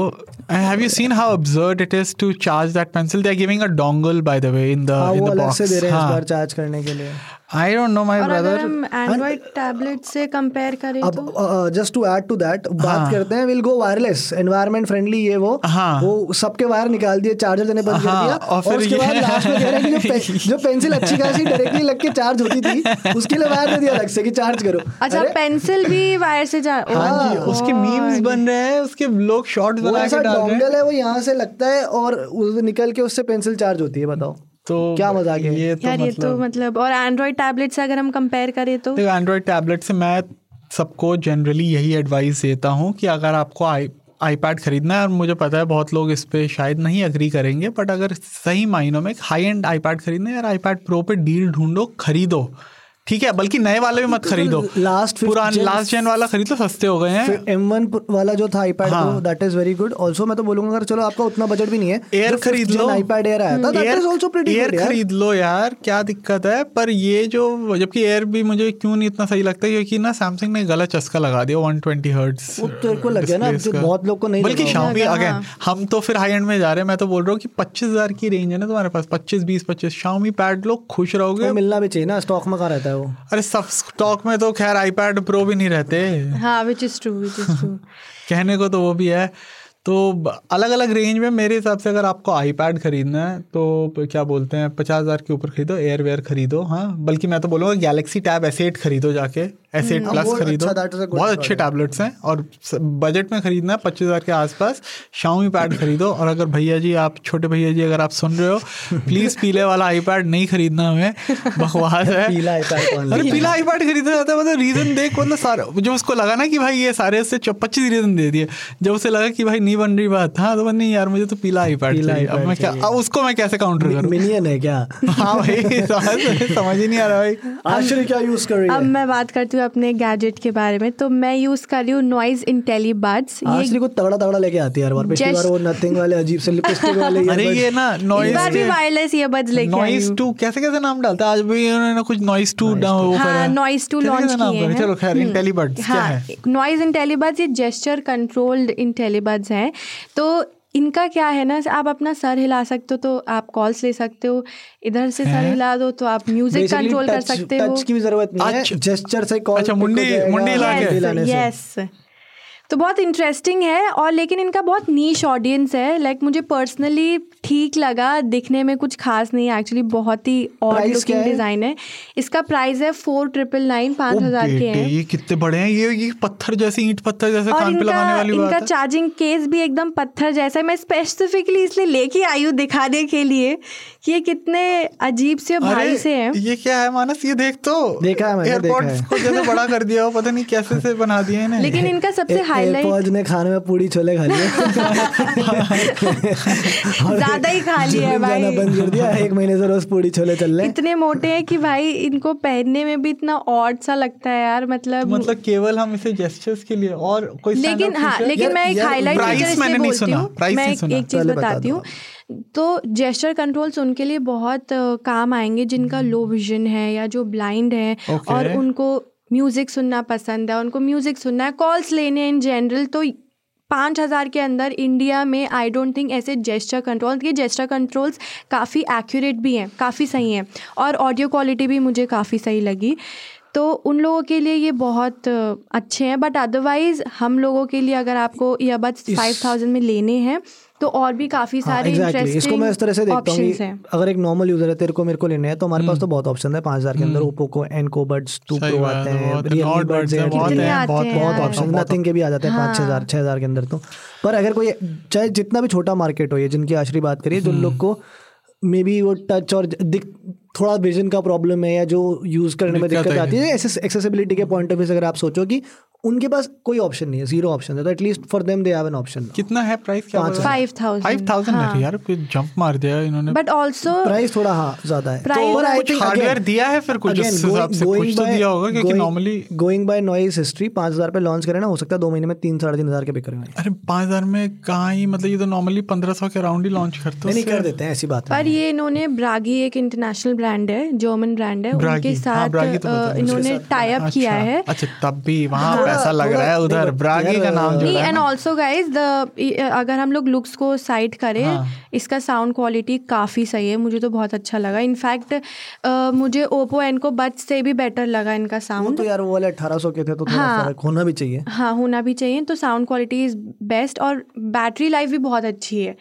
Have you seen how absurd it is to charge that pencil they are giving a dongle by the way in the हाँ इन वो द अलग से दे रहे हैं इस बार चार्ज करने के लिए। I don't know my brother Android tablet से कंपेयर करें तो अब just to add to that बात करते हैं will go wireless environment friendly ये वो। हाँ। वो सबके वायर निकाल दिए चार्जर देने बंद कर हाँ, दिया और और, उसके बाद लास्ट में कह रहे हैं कि जो, पे, जो पेंसिल अच्छी खासी डायरेक्टली लग के चार्ज होती थी उसके लिए वायर दे दिया अलग से कि चार्ज करो। अच्छा पेंसिल भी वायर से जा हाँ। जी Oh उसके मीम्स बन रहे हैं उसके लोग शॉर्ट्स बना के डाल रहे हैं। है वो यहाँ से लगता है और निकल के उससे पेंसिल चार्ज होती है बताओ। तो क्या मज़ा आ गया? ये तो यार ये तो मतलब मतलब और एंड्रॉइड टैबलेट से अगर हम कंपेयर करें तो? देखो एंड्रॉयड टैबलेट से मैं सबको जनरली यही एडवाइस देता हूँ कि अगर आपको आई आईपैड खरीदना है और मुझे पता है बहुत लोग इस पर शायद नहीं अग्री करेंगे बट अगर सही मायनों में हाई एंड आईपैड खरीदना है यार आईपैड प्रो पे डील ढूंढो खरीदो। ठीक है बल्कि नए वाले भी मत खरीदो। लास्ट पुरान gen- लास्ट जेन वाला खरीद लो सस्ते हो गए हैं। एम वन वाला जो था आईपैड हाँ। वो that is very good also मैं तो बोलूँगा अगर चलो आपका उतना बजट भी नहीं है एयर खरीद लो। आईपैड एयर आया था। Air is also pretty air good यार। खरीद लो यार क्या दिक्कत है? पर ये जो जबकि एयर भी मुझे क्यों नहीं इतना सही लगता क्योंकि ना सैमसंग ने गलत चस्का लगा दिया 120 हर्ट्ज वो तेरे को लग गया ना, बहुत लोग को नहीं बल्कि शाओमी। अगेन हाँ। हम तो फिर हाई एंड में जा रहे हैं मैं तो बोल रहा हूँ कि पच्चीस हज़ार की रेंज है ना तुम्हारे पास पच्चीस बीस पच्चीस। शाओमी पैड लोग खुश रहोगे। मिलना भी चाहिए ना स्टॉक में कहाँ रहता है वो अरे सब स्टॉक में तो खैर आईपैड प्रो भी नहीं रहते। हाँ which is true which is true कहने को तो वो भी है। तो अलग अलग रेंज में मेरे हिसाब से अगर आपको आईपैड खरीदना है तो क्या बोलते हैं पचास हज़ार के ऊपर खरीदो एयरवेयर खरीदो हाँ। बल्कि मैं तो बोलूँगा गैलेक्सी टैब एस एट खरीदो जाके। एस एट प्लस खरीदो। अच्छा, बहुत अच्छे टैबलेट्स हैं और बजट में खरीदना है पच्चीस हज़ार के आसपास। शाओमी पैड खरीदो और अगर भैया जी आप छोटे भैया जी अगर आप सुन रहे हो प्लीज़ पीले वाला आईपैड नहीं खरीदना हमें। बकवास है। पीला आईपैड कौन अरे? पीला आईपैड खरीदा जाता है मतलब रीजन देख मतलब सारा जब उसको लगा ना कि भाई ये सारे से पच्चीस रीजन दे दिए। जब उसे लगा कि भाई नहीं बन रही बात हाँ तो बन नहीं यार मुझे तो पीला आईपैड पीला चाहिए। अब मैं क्या अब उसको मैं कैसे काउंटर करूँ? मिनियन है क्या? हाँ भाई समझ समझ ही नहीं आ रहा भाई। आश्चर्य क्या यूज़ कर रही है? अब मैं बात करती हूँ अपने गैजेट के बारे में तो मैं यूज़ कर रही हूँ नॉइज़ इंटेलीबड्स ये आश्चर्य को तगड़ा तगड़ा लेके आती है हर बार पिछली बार वो नथिंग वाले अजीब से लिपस्टिक वाले अरे ये ना नॉइस बार भी वायरलेस ईयरबड्स लेके हूँ। टू कैसे कैसे नाम डालता है? आज भी उन्होंने कुछ हाँ, है। 2 कैसे launch कैसे नाम किए हैं। चलो खैर इंटेलीबड्स क्या है नॉइज़ इंटेलीबड्स ये जेस्चर कंट्रोल्ड इंटेलीबड्स हैं। तो इनका क्या है ना आप अपना सर हिला सकते हो तो आप कॉल्स ले सकते हो। इधर से सर हिला दो तो आप म्यूज़िक कंट्रोल कर सकते हो। की भी ज़रूरत नहीं है अच्छा। जेस्चर से कॉल अच्छा, मुंडी- मुंडी हिला के। यस तो बहुत इंटरेस्टिंग है और लेकिन इनका बहुत नीच ऑडियंस है। लाइक मुझे पर्सनली ठीक लगा दिखने में कुछ खास नहीं है एक्चुअली बहुत ही और लुकिंग डिज़ाइन है? इसका प्राइस है फोर ट्रिपल नाइन पाँच हज़ार के हैं। ये कितने बड़े हैं? ये ये पत्थर जैसे ईंट पत्थर जैसे और कान पे लगाने वाली इनका बात है। चार्जिंग केस भी एकदम पत्थर जैसा है। मैं स्पेसिफिकली इसलिए लेके आई हूँ दिखाने के लिए कि ये कितने अजीब से भारी से हैं। ये क्या है मानस? ये देख तो। देखा है मैंने, देखा है। को जैसे बड़ा कर दिया हो पता नहीं कैसे से बना दिए इन्हें। लेकिन इनका सबसे हाईलाइट ने खाने में पूरी छोले खा लिए ज़्यादा ही खा लिया है भाई। बंद कर दिया एक महीने से रोज पूड़ी छोले चल रहे इतने मोटे हैं कि भाई इनको पहनने में भी इतना ऑड सा लगता है यार मतलब मतलब केवल हम इसे जेस्चर्स के लिए और कोई लेकिन हाँ लेकिन मैं एक हाईलाइट मैंने नहीं बोलती सुना, हूँ। मैं एक चीज़ बताती हूँ। तो जेस्टर कंट्रोल्स उनके लिए बहुत काम आएँगे जिनका लो विजन है या जो ब्लाइंड है Okay. और उनको म्यूज़िक सुनना पसंद है उनको म्यूज़िक सुनना है कॉल्स लेने इन जनरल तो पाँच हज़ार के अंदर इंडिया में आई डोंट थिंक ऐसे जेस्टर कंट्रोल ये जेस्टर कंट्रोल्स काफ़ी एक्यूरेट भी हैं काफ़ी सही हैं और ऑडियो क्वालिटी भी मुझे काफ़ी सही लगी। तो उन लोगों के लिए ये बहुत अच्छे हैं बट अदरवाइज़ हम लोगों के लिए अगर आपको ईयरबड्स फाइव थाउज़ेंड में लेने हैं तो और भी काफ़ी सारे हाँ, exactly. इसको मैं इस तरह से देखता हूँ हैं। अगर एक नॉर्मल यूज़र है तेरे को मेरे को लेने हैं तो हमारे पास तो बहुत ऑप्शन है। पाँच हज़ार के अंदर ओप्पो को एनको बड्स टू प्रो आते हैं है, हैं, हैं, बहुत हैं, हैं। ऑप्शन नथिंग के भी आ जाते हैं पाँच छः हाँ। हज़ार छः हज़ार के अंदर तो। पर अगर कोई चाहे जितना भी छोटा मार्केट हो ये जिनकी आशरी बात करिए जो लोग को मे बी वो टच और दिख थोड़ा विजन का प्रॉब्लम है या जो यूज़ करने में दिक्कत दिक्कत आती है एक्सेसिबिलिटी के पॉइंट ऑफ़ व्यू से अगर आप सोचो कि उनके पास कोई ऑप्शन नहीं है ज़ीरो ऑप्शन है तो at least for them they have an option कितना है प्राइस क्या पाँच फाइव थाउज़ेंड फाइव थाउज़ेंड है यार फिर जंप मार दिया इन्होंने। बट ऑल्सो प्राइस थोड़ा हाँ ज़्यादा है। और I कुछ think hardware again- दिया है फिर कुछ उस हिसाब से? कुछ तो दिया होगा क्योंकि going- normally- going by Noise history पाँच हज़ार पे लॉन्च करें ना हो सकता है दो महीने में तीन साढ़े तीन हज़ार के बिक रहे हैं अरे पाँच हज़ार में कहाँ ही मतलब ये तो नॉर्मली पंद्रह सौ के अराउंड ही लॉन्च करते नहीं नहीं कर देते हैं ऐसी बात पर ये इन्होंने ब्रागी एक इंटरनेशनल ब्रांड है जर्मन ब्रांड है उनके हाँ, साथ तो है, इन्होंने टाई अप किया अच्छा, है। अच्छा तब भी वहाँ पैसा लग रहा है उधर। ब्रागी का नाम जुड़ा एंड ना। ऑल्सो गाइज़ द अगर हम लोग लुक्स को साइड करें हाँ। इसका साउंड क्वालिटी काफ़ी सही है। मुझे तो बहुत अच्छा लगा। इनफैक्ट मुझे ओप्पो एनको बच से भी बेटर लगा इनका साउंड तो यार वो वाले अठारह सौ के थे तो थोड़ा हाँ। होना भी चाहिए। हाँ होना भी चाहिए। तो साउंड क्वालिटी इज़ बेस्ट और बैटरी लाइफ भी बहुत अच्छी है।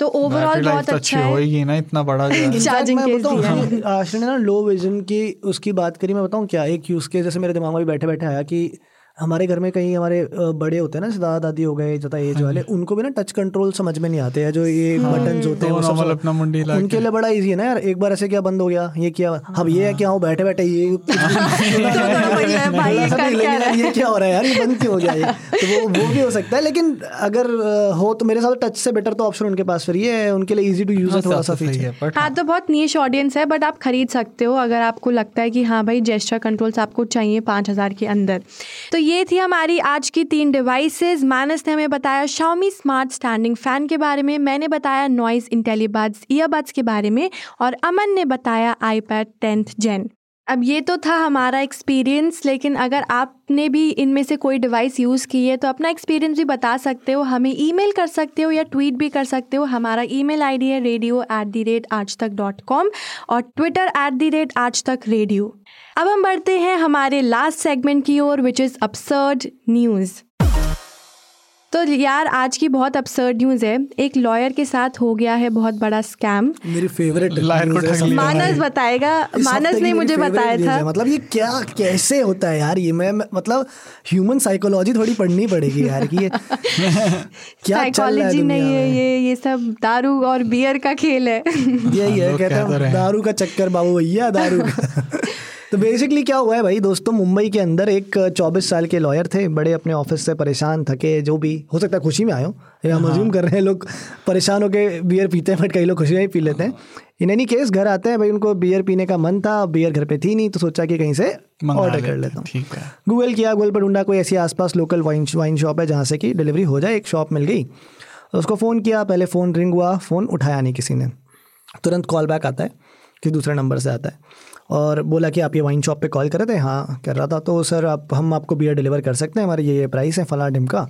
तो ओवरऑल बहुत तो अच्छा होएगी ना इतना बड़ा जो है। दिया आश्रय ने ना लो विजन की उसकी बात करी। मैं बताऊँ क्या एक यूज़ के जैसे मेरे दिमाग में भी बैठे बैठे आया कि हमारे घर में कहीं हमारे बड़े होते हैं ना दादा दादी हो गए ज़्यादा एज वाले उनको भी ना टच कंट्रोल समझ में नहीं आते हैं जो ये बटन होते हैं तो वो सब- अपना मुंडी उनके लिए बड़ा इजी है ना यार एक बार ऐसे क्या बंद हो गया ये क्या अब ये है क्या हो बैठे बैठे ये है, ये क्या है? ये क्या हो रहा है यार ये बंद क्यों हो गया ये? तो वो वो भी हो सकता है लेकिन अगर हो तो मेरे साथ टच से बेटर तो ऑप्शन उनके पास फिर ये है उनके लिए इजी टू यूज़ है थोड़ा सा फीचर है हाँ तो बहुत नीच ऑडियंस है बट आप खरीद सकते हो अगर आपको लगता है कि हाँ भाई जेस्टर कंट्रोल्स आपको चाहिए पाँच हज़ार के अंदर। तो ये थी हमारी आज की तीन डिवाइसेस मानस ने हमें बताया Xiaomi स्मार्ट स्टैंडिंग फ़ैन के बारे में, मैंने बताया नॉइज़ इंटेलीबड्स ईयरबड्स के बारे में, और अमन ने बताया आईपैड टेंथ जेन अब ये तो था हमारा एक्सपीरियंस लेकिन अगर आपने भी इनमें से कोई डिवाइस यूज़ की है तो अपना एक्सपीरियंस भी बता सकते हो, हमें ईमेल कर सकते हो या ट्वीट भी कर सकते हो। हमारा ईमेल आईडी है radio at the rate Aaj Tak dot com और Twitter at the rate Aaj Tak radio अब हम बढ़ते हैं हमारे लास्ट सेगमेंट की ओर विच इज़ अपसर्ड न्यूज़ तो यार आज की बहुत अपसर्ड न्यूज़ है। एक लॉयर के साथ हो गया है बहुत बड़ा स्कैम मेरी फेवरेट लायर को मानस बताएगा। मानस ने मुझे बताया था। मतलब ये क्या कैसे होता है यार ये? मैं मतलब ह्यूमन साइकोलॉजी थोड़ी पढ़नी पड़ेगी यार कि ये क्या चल रहा है साइकोलॉजी नहीं है ये ये सब दारू और बियर का खेल है। यही है कहते कह तो। दारू का चक्कर बाबू भैया दारू का। तो बेसिकली क्या हुआ है भाई दोस्तों मुंबई के अंदर एक 24 साल के लॉयर थे बड़े अपने ऑफ़िस से परेशान थके जो भी हो सकता है खुशी में आए हो। या हम अज्यूम कर रहे हैं लोग परेशान होकर बियर पीते हैं बट कई लोग खुशी में ही पी लेते हैं। इन एनी केस घर आते हैं भाई उनको बियर पीने का मन था बियर घर पे थी नहीं तो सोचा कि कहीं से ऑर्डर कर लेता हूँ गूगल किया गूगल पर ढूंढा कोई ऐसी आसपास लोकल वाइन वाइन शॉप है जहाँ से कि डिलीवरी हो जाए एक शॉप मिल गई। तो उसको फ़ोन किया पहले फ़ोन रिंग हुआ फ़ोन उठाया नहीं किसी ने। तुरंत कॉल बैक आता है कि दूसरे नंबर से आता है। और बोला कि आप ये वाइन शॉप पे कॉल कर रहे थे। हाँ कर रहा था। तो सर आप हम आपको बियर डिलीवर कर सकते हैं। हमारे ये ये प्राइस है फला डिम का।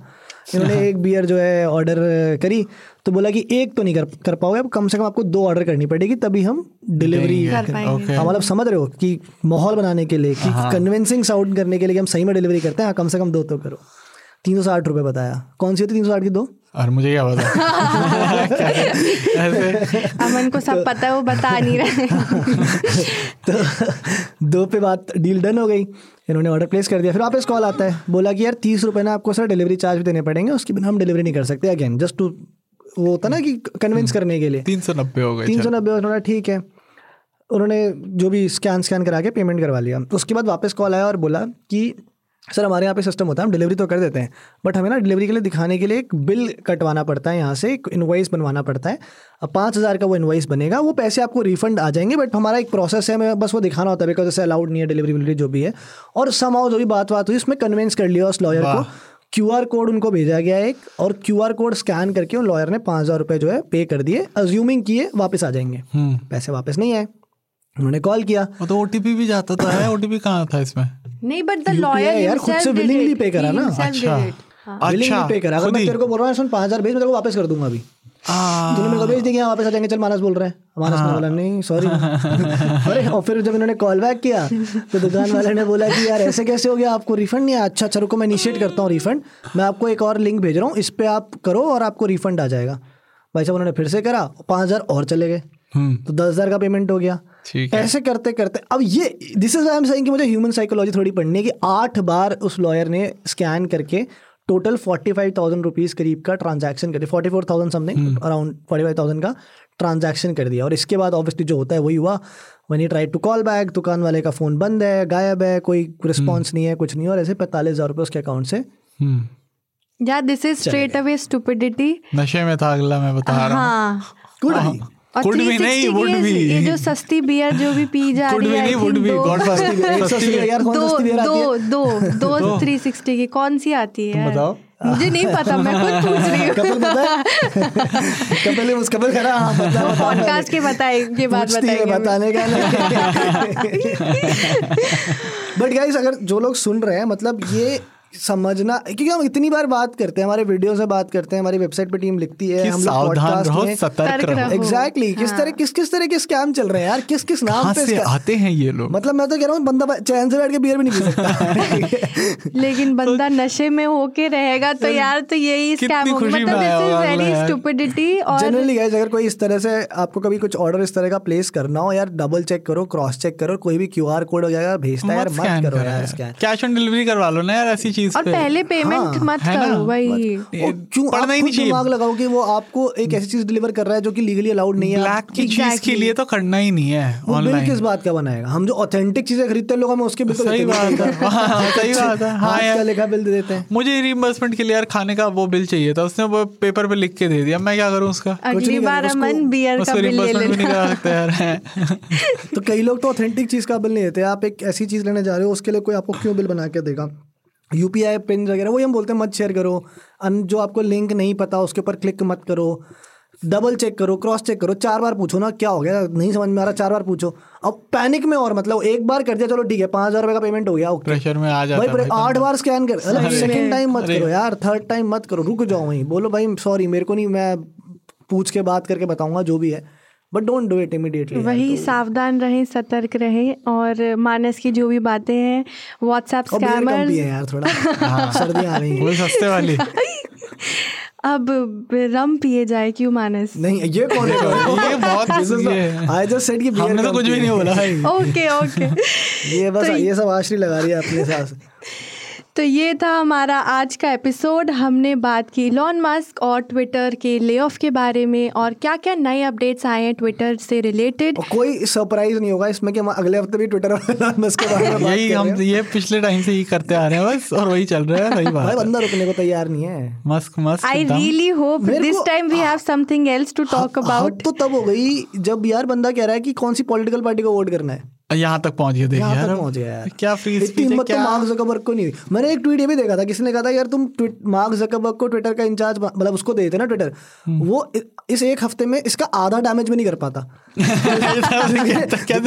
इन्होंने एक बियर जो है ऑर्डर करी। तो बोला कि एक तो नहीं कर कर पाओगे अब कम से कम आपको दो ऑर्डर करनी पड़ेगी तभी हम डिलीवरी कर पाएँगे। ओके हाँ मतलब समझ रहे हो कि माहौल बनाने के लिए कि कन्विंसिंग साउंड करने के लिए हम सही में डिलीवरी करते हैं। हाँ, कम से कम दो तो करो। तीन सौ साठ रुपये बताया। कौन सी होती तीन सौ साठ की दो? और मुझे क्या पता? ऐसे अमन को सब पता है वो बता नहीं रहे। तो दो पे बात डील डन हो गई। इन्होंने ऑर्डर प्लेस कर दिया फिर वापस कॉल आता है। बोला कि यार तीस रुपये ना आपको सर डिलीवरी चार्ज भी देने पड़ेंगे उसके बिना हम डिलीवरी नहीं कर सकते अगेन जस्ट टू वो होता ना कि कन्विंस करने के लिए। तीन सौ नब्बे हो गए तीन सौ नब्बे उन्होंने ठीक है। उन्होंने जो भी स्कैन स्कैन करा के पेमेंट करवा लिया। उसके बाद वापस कॉल आया और बोला कि सर हमारे यहाँ पे सिस्टम होता है हम डिलीवरी तो कर देते हैं बट हमें ना डिलीवरी के लिए दिखाने के लिए एक बिल कटवाना पड़ता है यहाँ से एक इन्वाइस बनवाना पड़ता है। अब पाँच हज़ार का वो इन्वाइस बनेगा वो पैसे आपको रिफंड आ जाएँगे बट हमारा एक प्रोसेस है हमें बस वो दिखाना होता है बिकॉज़ जैसे अलाउड नहीं है डिलीवरी विलीवरी जो भी है। और समाओ जो भी बात बात हुई उसमें कन्विंस कर लिया उस लॉयर को। क्यू आर कोड उनको भेजा गया एक और क्यू आर कोड स्कैन करके उन लॉयर ने पाँच हज़ार रुपये जो है पे कर दिए अज्यूमिंग किए वापस आ जाएँगे। पैसे वापस नहीं आए। उन्होंने कॉल किया। तो ओटीपी भी जाता था है? ओटीपी कहाँ था इसमें? नहीं बट द लॉयर यार, खुद से willingly pay करा ना। अच्छा। बिलिंग अच्छा पे करा। अगर मैं तेरे को बोल रहा हूँ सुन पाँच हज़ार भेज मैं तेरे को वापस कर दूँगा अभी। तूने मेरे को भेज दिया वापस आ जाएँगे चल मानस बोल रहे हैं। मानस ने बोला नहीं सॉरी अरे और फिर जब इन्होंने कॉल बैक किया तो दुकान वाले ने बोला कि यार ऐसे कैसे हो गया? आपको रिफंड नहीं आया? अच्छा अच्छा रुको मैं इनिशिएट करता हूँ रिफंड मैं आपको एक और लिंक भेज रहा हूँ इस पर आप करो और आपको रिफंड आ जाएगा। भाई साहब उन्होंने फिर से करा पाँच हज़ार और चले गए। हम्म, तो दस हज़ार का पेमेंट हो गया। ठीक है। ऐसे करते करते अब ये this is I am saying कि मुझे ह्यूमन साइकोलॉजी थोड़ी पढ़नी है कि आठ बार उस लॉयर ने स्कैन करके total forty five thousand rupees करीब का ट्रांजैक्शन कर दिया forty four thousand something around forty five thousand का ट्रांजैक्शन कर दिया। और इसके बाद ऑब्वियसली जो होता है वही हुआ when you try to call back दुकान वाले का फ़ोन बंद है गायब है कोई रिस्पॉन्स नहीं है कुछ नहीं और ऐसे पैंतालीस हज़ार रुपये उसके अकाउंट से हम्म, या this is straight away stupidity नशे में था अगला मैं बता रहा हूँ। हाँ। गुड भी 360 नहीं, की would ये- जो सस्ती बियर जो भी पी जा रही है सस्ती भी- एक सौ अस्सी का यार कौन सस्ती बियर आती दो है? दो दो थ्री सिक्सटी की कौन सी आती है? बताओ। मुझे नहीं पता मैं खुद पूछ रही हूँ। कपिल पता है? कपिल ने उस कपिल करा हाँ पता है, पता है। पॉडकास्ट के बताए के बाद बताएँगे बताने का बट गाइस अगर जो लोग सुन रहे हैं मतलब ये समझना क्योंकि हम इतनी बार बात करते हैं हमारे वीडियो से बात करते हैं हमारी वेबसाइट पे टीम लिखती है कि हम लोग सतर्क रहो। एग्जैक्टली किस तरह किस किस तरह के स्कैम चल रहे हैं यार किस किस नाम पे से आते हैं ये लोग? मतलब मैं तो कह रहा हूँ बंदा चैन से बैठ के बियर भी नहीं पी सकता। लेकिन बंदा नशे में होके रहेगा तो यार तो यही स्कैम मतलब जनरली गाइस अगर कोई इस तरह से आपको कभी कुछ ऑर्डर इस तरह का प्लेस करना हो यार डबल चेक करो क्रॉस चेक करो कोई भी क्यू आर कोड हो जाएगा भेजता है यार मत करो यार स्कैन कैश ऑन डिलीवरी करवा लो ना यार ऐसी चीज़ और पहले पेमेंट हाँ, मत करो भाई। क्यों आप पढ़ना ही नहीं चाहिए। दिमाग लगाओ कि वो आपको एक ऐसी चीज़ डिलीवर कर रहा है जो कि लीगली अलाउड नहीं है? ब्लैक की चीज़ के लिए तो करना ही नहीं है वो बिल ऑनलाइन किस बात का बनाएगा? हम जो ऑथेंटिक चीज़ें खरीदते हैं लोग हमें उसके बिल तो सही बात है। हाँ, सही बात है। हाँ यार। लिखा बिल दे देते हैं? मुझे रिइंबर्समेंट के लिए यार खाने का वो बिल चाहिए था। उसने वो पेपर पे लिख के दे दिया। मैं क्या करूँ उसका? अगली बार अमन बियर का बिल ले लेना। सकते यार। तो कई लोग तो ऑथेंटिक चीज़ का बिल नहीं देते। आप एक ऐसी चीज़ लेने जा रहे हो उसके लिए कोई आपको क्यों बिल बना के देगा? यूपीआई पिन वगैरह वही हम बोलते हैं मत शेयर करो। अन जो आपको लिंक नहीं पता उसके ऊपर क्लिक मत करो। डबल चेक करो क्रॉस चेक करो चार बार पूछो ना क्या हो गया? नहीं समझ में आ रहा चार बार पूछो। अब पैनिक में और मतलब एक बार कर दिया चलो ठीक है पाँच हज़ार रुपये का पेमेंट हो गया ओके प्रेशर में आ जाता भाई आठ बार स्कैन कर सेकंड टाइम मत करो यार थर्ड टाइम मत करो रुक जाओ वहीं। बोलो भाई सॉरी मेरे को नहीं मैं पूछ के बात करके बताऊँगा जो भी है। But don't do it immediately वही सावधान रहें सतर्क रहें और मानस की जो भी बातें हैं व्हाट्सएप स्कैमर्स यार थोड़ा। सर्दियाँ आ रही हैं। सस्ते वाली। अब रम पिए जाए क्यों मानस? नहीं ये कौन है? ये बहुत ये आई जस्ट सेड कि हमने तो कुछ भी नहीं बोला। ओके ओके ये बस तो- ये सब आश्री लगा रही है अपने साथ। तो ये था हमारा आज का एपिसोड। हमने बात की लॉन मस्क और ट्विटर के ले ऑफ़ के बारे में और क्या क्या नए अपडेट्स आए हैं ट्विटर से रिलेटेड कोई सरप्राइज़ नहीं होगा इसमें कि हम अगले हफ़्ते भी ट्विटर और इसके बारे में बात यही हम ये पिछले टाइम से ही करते आ रहे हैं बस और वही चल रहा है सही बात बंदा रुकने को तैयार नहीं है। Musk Musk I really hope this time we have something else to talk about तो तब हो गई जब यार बंदा कह रहा है कि कौन सी पॉलिटिकल पार्टी को वोट करना है। यहाँ तक पहुँच गया देखिए यहाँ तक पहुँच गया यार क्या फ्री इतनी हिम्मत तो मार्क जकबर्ग को नहीं हुई। मैंने एक ट्वीट ये भी देखा था किसी ने कहा था यार तुम ट्वीट- मार्क जकबर्ग को ट्विटर का इंचार्ज मतलब उसको देते ना ट्विटर हम्म। वो इस एक हफ़्ते में इसका आधा डैमेज भी नहीं कर पाता।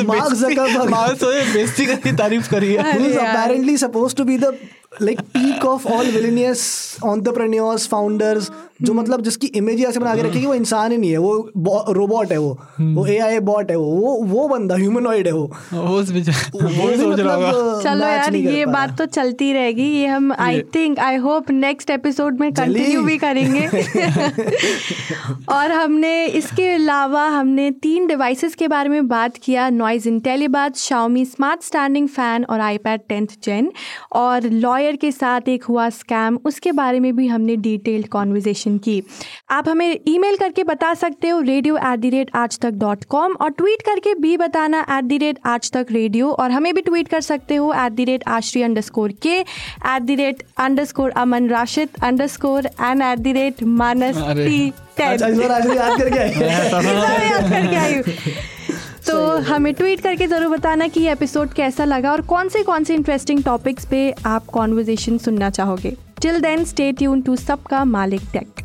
मार्क जकबर्ग मार्क तो तारीफ़ करी है। Apparently is to be supposed like peak of all villainous entrepreneurs founders जो मतलब जिसकी इमेज ऐसे बना के रखी है कि वो इंसान ही नहीं है वो रोबोट है वो। वो एआई बॉट है वो। वो वो बंदा ह्यूमनॉइड है वो। वो सोच रहा होगा। मतलब चलो यार ये बात तो चलती रहेगी। ये हम I think I hope next episode में कंटिन्यू भी करेंगे। और हमने इसके अलावा हमने तीन डिवाइसेस के बारे में बात किया। Noise Intellibuds Xiaomi smart standing fan और आईपैड टेंथ जेन और लॉयर के साथ एक हुआ स्कैम उसके बारे में भी हमने डिटेल्ड कॉन्वर्जेसन की। आप हमें ईमेल करके बता सकते हो radio at the rate Aaj Tak dot com और ट्वीट करके भी बताना eight the rate Aaj Tak radio और हमें भी ट्वीट कर सकते हो at the rate Ashri underscore के at the rate underscore Aman Rashid underscore and at the rate Manas T अच्छा याद करके आए मैं याद करके आई तो हमें ट्वीट करके ज़रूर बताना कि ये एपिसोड कैसा लगा और कौन से कौन से इंटरेस्टिंग टॉपिक्स पे आप कॉन्वर्जेशन सुनना चाहोगे। Till then stay tune to Sabka Malik tech